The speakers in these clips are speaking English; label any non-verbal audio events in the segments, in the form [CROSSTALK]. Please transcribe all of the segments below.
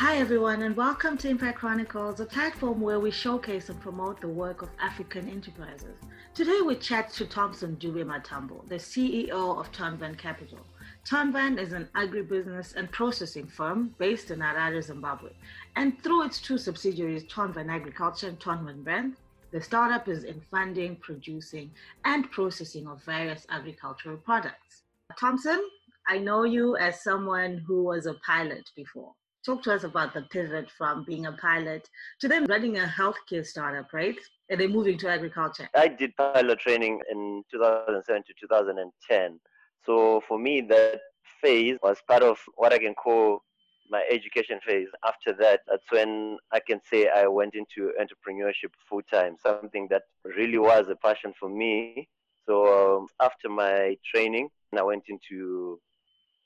Hi, everyone, and welcome to Impact Chronicles, a platform where we showcase and promote the work of African enterprises. Today, we chat to Thompson Dube Matambo, the CEO of Tonvan Capital. Tonvan is an agribusiness and processing firm based in Harare, Zimbabwe. And through its two subsidiaries, Tonvan Agriculture and Tonvan Brand, the startup is in funding, producing, and processing of various agricultural products. Thompson, I know you as someone who was a pilot before. Talk to us about the pivot from being a pilot to then running a healthcare startup, right? And then moving to agriculture. I did pilot training in 2007 to 2010. So for me, that phase was part of what I can call my education phase. After that, that's when I can say I went into entrepreneurship full time, something that really was a passion for me. So um, after my training, I went into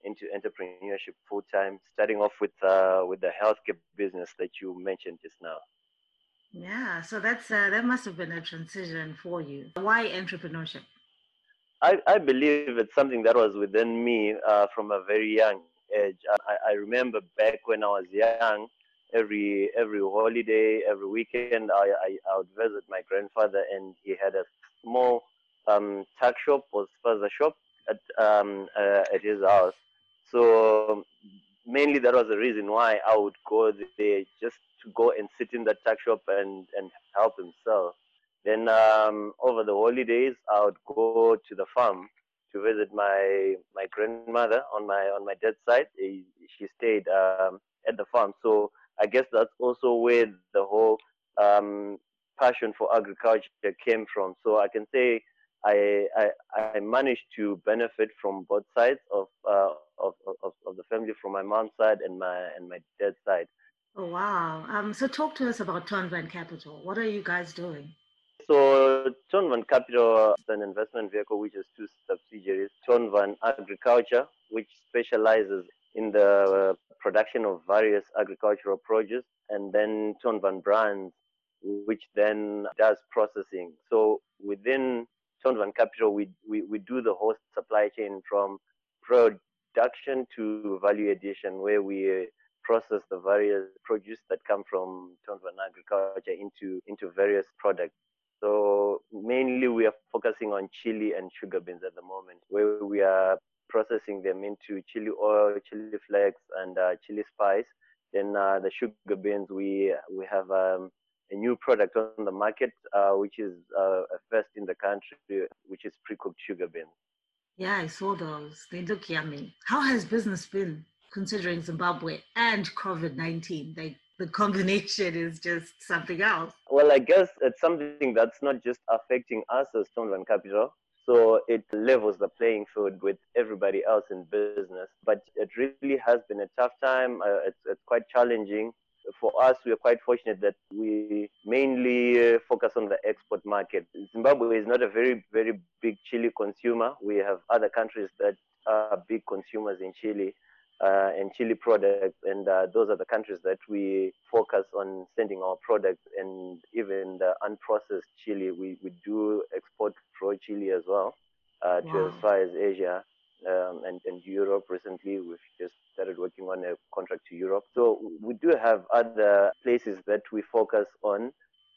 into entrepreneurship full time, starting off with uh, with the healthcare business that you mentioned just now. Yeah, so that's uh, that must have been a transition for you. Why entrepreneurship? I, I believe it's something that was within me uh, from a very young age. I, I remember back when I was young, every every holiday, every weekend, I, I, I would visit my grandfather, and he had a small um, tuck shop or spaza shop at um, uh, at his house. So mainly that was the reason why I would go there just to go and sit in the tuck shop and, and help him sell. Then um, over the holidays, I would go to the farm to visit my my grandmother on my on my dad's side. She stayed um, at the farm, so I guess that's also where the whole um, passion for agriculture came from. So I can say I, I, I managed to benefit from both sides of, uh, of, of, of, the family, from my mom's side and my and my dad's side. Oh wow! Um, so talk to us about Tonvan Capital. What are you guys doing? So Tonvan Capital is an investment vehicle which has two subsidiaries: Tonvan Agriculture, which specializes in the production of various agricultural produce, and then Tonvan Brands, which then does processing. So within Tonvan Capital, we, we, we do the whole supply chain from production to value addition, where we process the various produce that come from Tonvan Agriculture into, into various products. So mainly we are focusing on chili and sugar beans at the moment, where we are processing them into chili oil, chili flakes, and uh, chili spice. Then uh, the sugar beans, we we have um, a new product on the market, uh, which is uh, a first in the country, which is pre-cooked sugar beans. Yeah, I saw those. They look yummy. How has business been considering Zimbabwe and COVID 19? Like the combination is just something else. Well, I guess it's something that's not just affecting us as Tonvan Capital. So it levels the playing field with everybody else in business. But it really has been a tough time. Uh, it's, it's quite challenging for us, we are quite fortunate that we mainly uh, focus on the export market. Zimbabwe is not a very, very big chili consumer. We have other countries that are big consumers in chili uh, and chili products, and uh, those are the countries that we focus on sending our products. And even the unprocessed chili, we, we do export raw chili as well uh, to wow. as far as Asia um, and, and Europe. Recently, we've just started working on a contract to Europe. So we do have other places that we focus on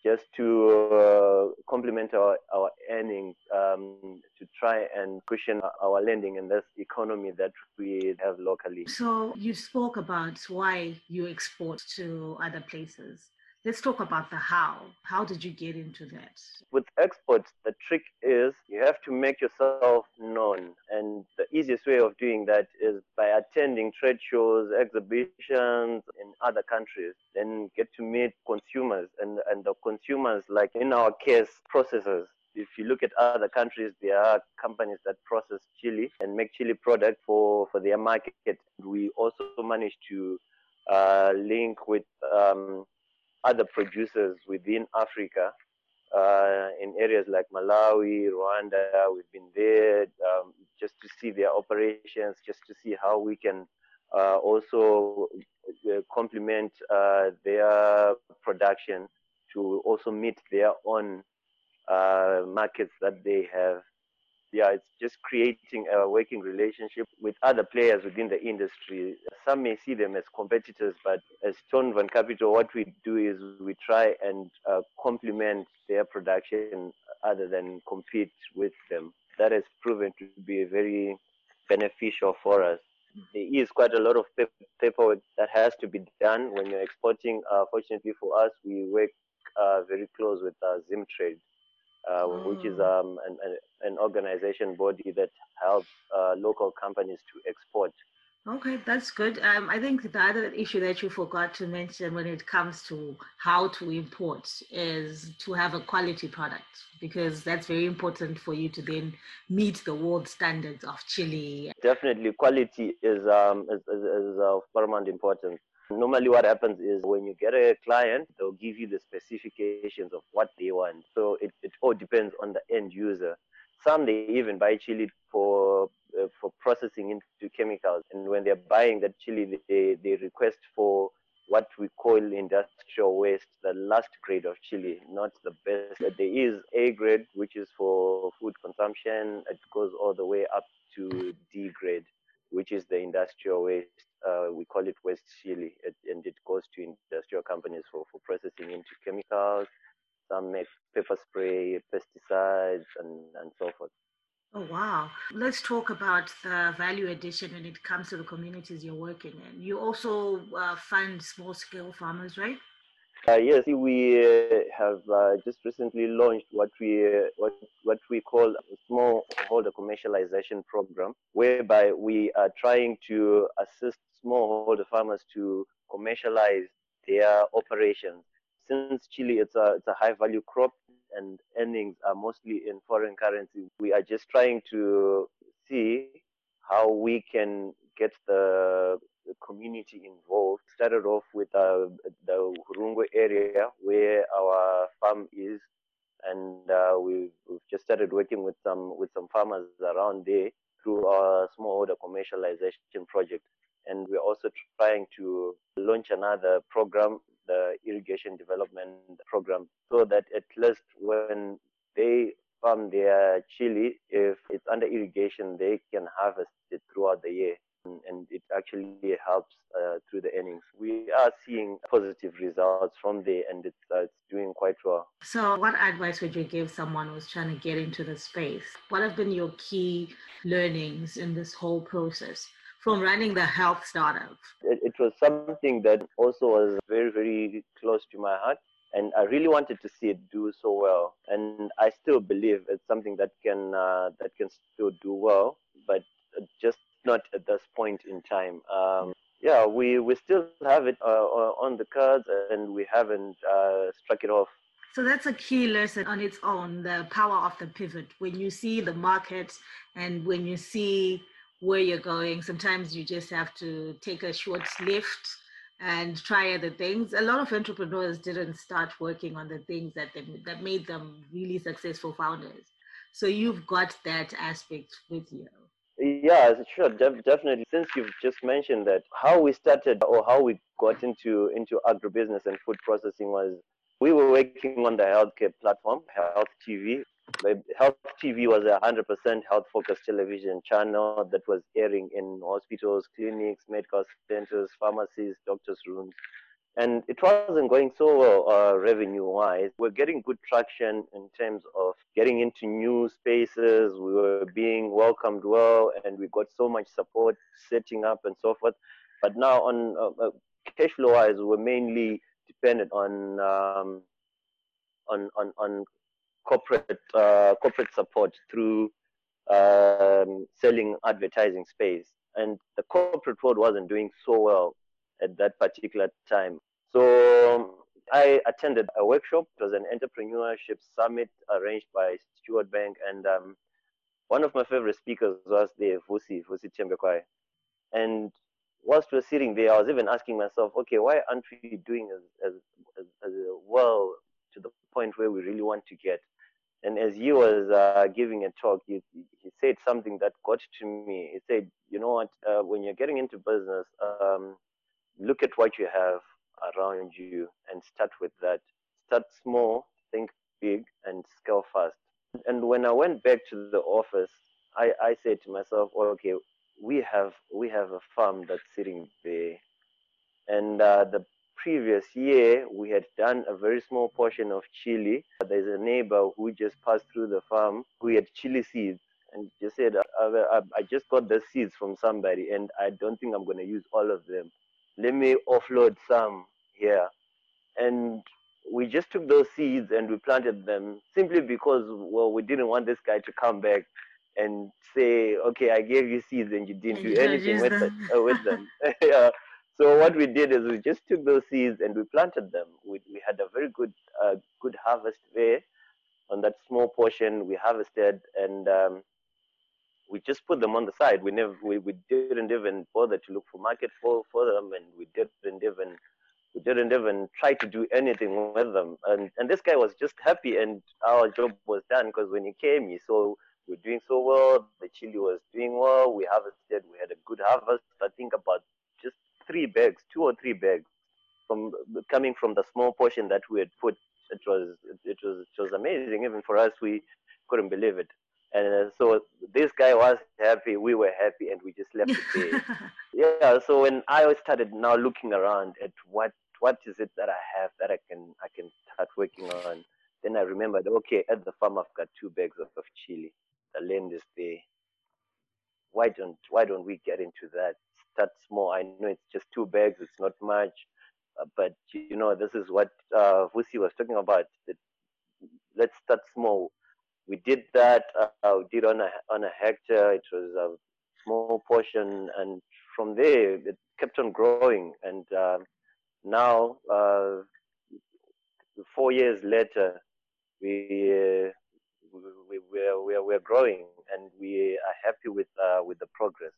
just to uh, complement our, our earnings um, to try and cushion our lending in this economy that we have locally. So you spoke about why you export to other places. Let's talk about the how. How did you get into that? With exports, the trick is you have to make yourself known. And the easiest way of doing that is by attending trade shows, exhibitions in other countries, then get to meet consumers. And, and the consumers, like in our case, processors. If you look at other countries, there are companies that process chili and make chili product for, for their market. We also managed to uh, link with um, other producers within Africa uh, in areas like Malawi, Rwanda. We've been there um, just to see their operations, just to see how we can uh, also uh, complement uh, their production to also meet their own uh, markets that they have. Yeah, it's just creating a working relationship with other players within the industry. Some may see them as competitors, but as Tonvan Capital, what we do is we try and uh, complement their production other than compete with them. That has proven to be very beneficial for us. There is quite a lot of paperwork that has to be done when you're exporting. Uh, fortunately for us, we work uh, very close with uh, Zimtrade uh, which is oh. um, an, an, organization body that helps uh, local companies to export. Okay, that's good. Um, I think the other issue that you forgot to mention when it comes to how to import is to have a quality product because that's very important for you to then meet the world standards of chili. Definitely, quality is um, is, is, is of paramount importance. Normally, what happens is when you get a client, they'll give you the specifications of what they want. So it, it all depends on the end user. Some they even buy chili for uh, for processing into chemicals, and when they're buying that chili, they they request for what we call industrial waste, the last grade of chili, not the best. There is A grade, which is for food consumption. It goes all the way up to D grade, which is the industrial waste uh, we call it waste chili, it, and it goes to industrial companies for, for processing into chemicals. Some make pepper spray, pesticides, and, and so forth. Oh, wow. Let's talk about the value addition when it comes to the communities you're working in. You also uh, fund small scale farmers, right? Uh, yes, we uh, have uh, just recently launched what we uh, what what we call a smallholder commercialization program, whereby we are trying to assist smallholder farmers to commercialize their operations. Since chili it's a it's a high value crop and earnings are mostly in foreign currency, we are just trying to see how we can get the community involved. Started off with uh, the Hurungwe area where our farm is, and uh, we've, we've just started working with some with some farmers around there through our smallholder commercialization project. And we're also trying to launch another program, the irrigation development program, so that at least when they farm their chili, if it's under irrigation, they can harvest it throughout the year and it actually helps uh, through the earnings. We are seeing positive results from there, and it's, uh, it's doing quite well. So, what advice would you give someone who's trying to get into the space? What have been your key learnings in this whole process? From running the health startup? It, it was something that also was very, very close to my heart and I really wanted to see it do so well. And I still believe it's something that can uh, that can still do well, but just not at this point in time. Um, yeah, we, we still have it uh, uh, on the cards and we haven't uh, struck it off. So that's a key lesson on its own the power of the pivot. When you see the market and when you see where you're going, sometimes you just have to take a short lift and try other things. A lot of entrepreneurs didn't start working on the things that they, that made them really successful founders. So you've got that aspect with you. Yeah, sure, def- definitely. Since you've just mentioned that, how we started or how we got into into agribusiness and food processing was we were working on the healthcare platform, Health TV. Health TV was a 100% health focused television channel that was airing in hospitals, clinics, medical centers, pharmacies, doctors' rooms and it wasn't going so well uh, revenue wise. We're getting good traction in terms of getting into new spaces. We were being welcomed well, and we got so much support setting up and so forth. But now, on uh, uh cash flow wise, we're mainly dependent on um, on, on on corporate uh, corporate support through um, selling advertising space, and the corporate world wasn't doing so well at that particular time. So I attended a workshop. It was an entrepreneurship summit arranged by Steward Bank, and um, one of my favorite speakers was the Vusi, Vusi Thembekwayo. And whilst we were sitting there, I was even asking myself, okay, why aren't we doing as, as, as, as well to the point where we really want to get? And as he was uh, giving a talk, he, he said something that got to me. He said, you know what, uh, when you're getting into business, um, look at what you have around you and start with that. Start small, think big, and scale fast. and when I went back to the office, I, I said to myself, oh, okay, we have we have a farm that's sitting there, and uh, the previous year we had done a very small portion of chili. There's a neighbor who just passed through the farm who had chili seeds and just said, I, I, I just got the seeds from somebody and I don't think I'm going to use all of them. Let me offload some here. And we just took those seeds and we planted them simply because, well, we didn't want this guy to come back and say, okay, I gave you seeds and you didn't and do anything with, them. It, uh, with them. [LAUGHS] [LAUGHS] yeah. So what we did is we just took those seeds and we planted them. We, we had a very good uh, good harvest there on that small portion we harvested and um, we just put them on the side. We never, we, we didn't even bother to look for market for, for them, and we didn't even, we didn't even try to do anything with them. And and this guy was just happy, and our job was done because when he came, he saw we're doing so well. The chili was doing well. We harvested. We had a good harvest. I think about just three bags, two or three bags, from coming from the small portion that we had put. It was it was it was amazing. Even for us, we couldn't believe it. And uh, so this guy was happy, we were happy, and we just left it there. [LAUGHS] yeah. So when I started now looking around at what what is it that I have that I can I can start working on, then I remembered, okay, at the farm I've got two bags of, of chili. The land is there. Why don't why don't we get into that? Start small. I know it's just two bags. It's not much, uh, but you know this is what uh, Vusi was talking about. That let's start small we did that. Uh, we did on a on a hectare. It was a small portion, and from there it kept on growing. And uh, now, uh, four years later, we, we we're, we're we're growing, and we are happy with uh, with the progress.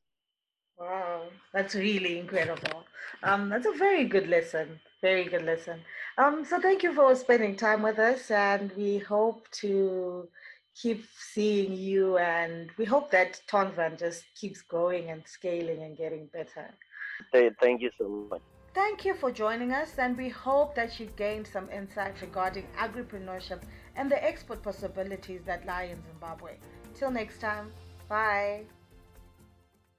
Wow, that's really incredible. Um, that's a very good lesson. Very good lesson. Um, so thank you for spending time with us, and we hope to keep seeing you and we hope that Tonvan just keeps growing and scaling and getting better. Thank you so much. Thank you for joining us and we hope that you gained some insight regarding agripreneurship and the export possibilities that lie in Zimbabwe. Till next time, bye.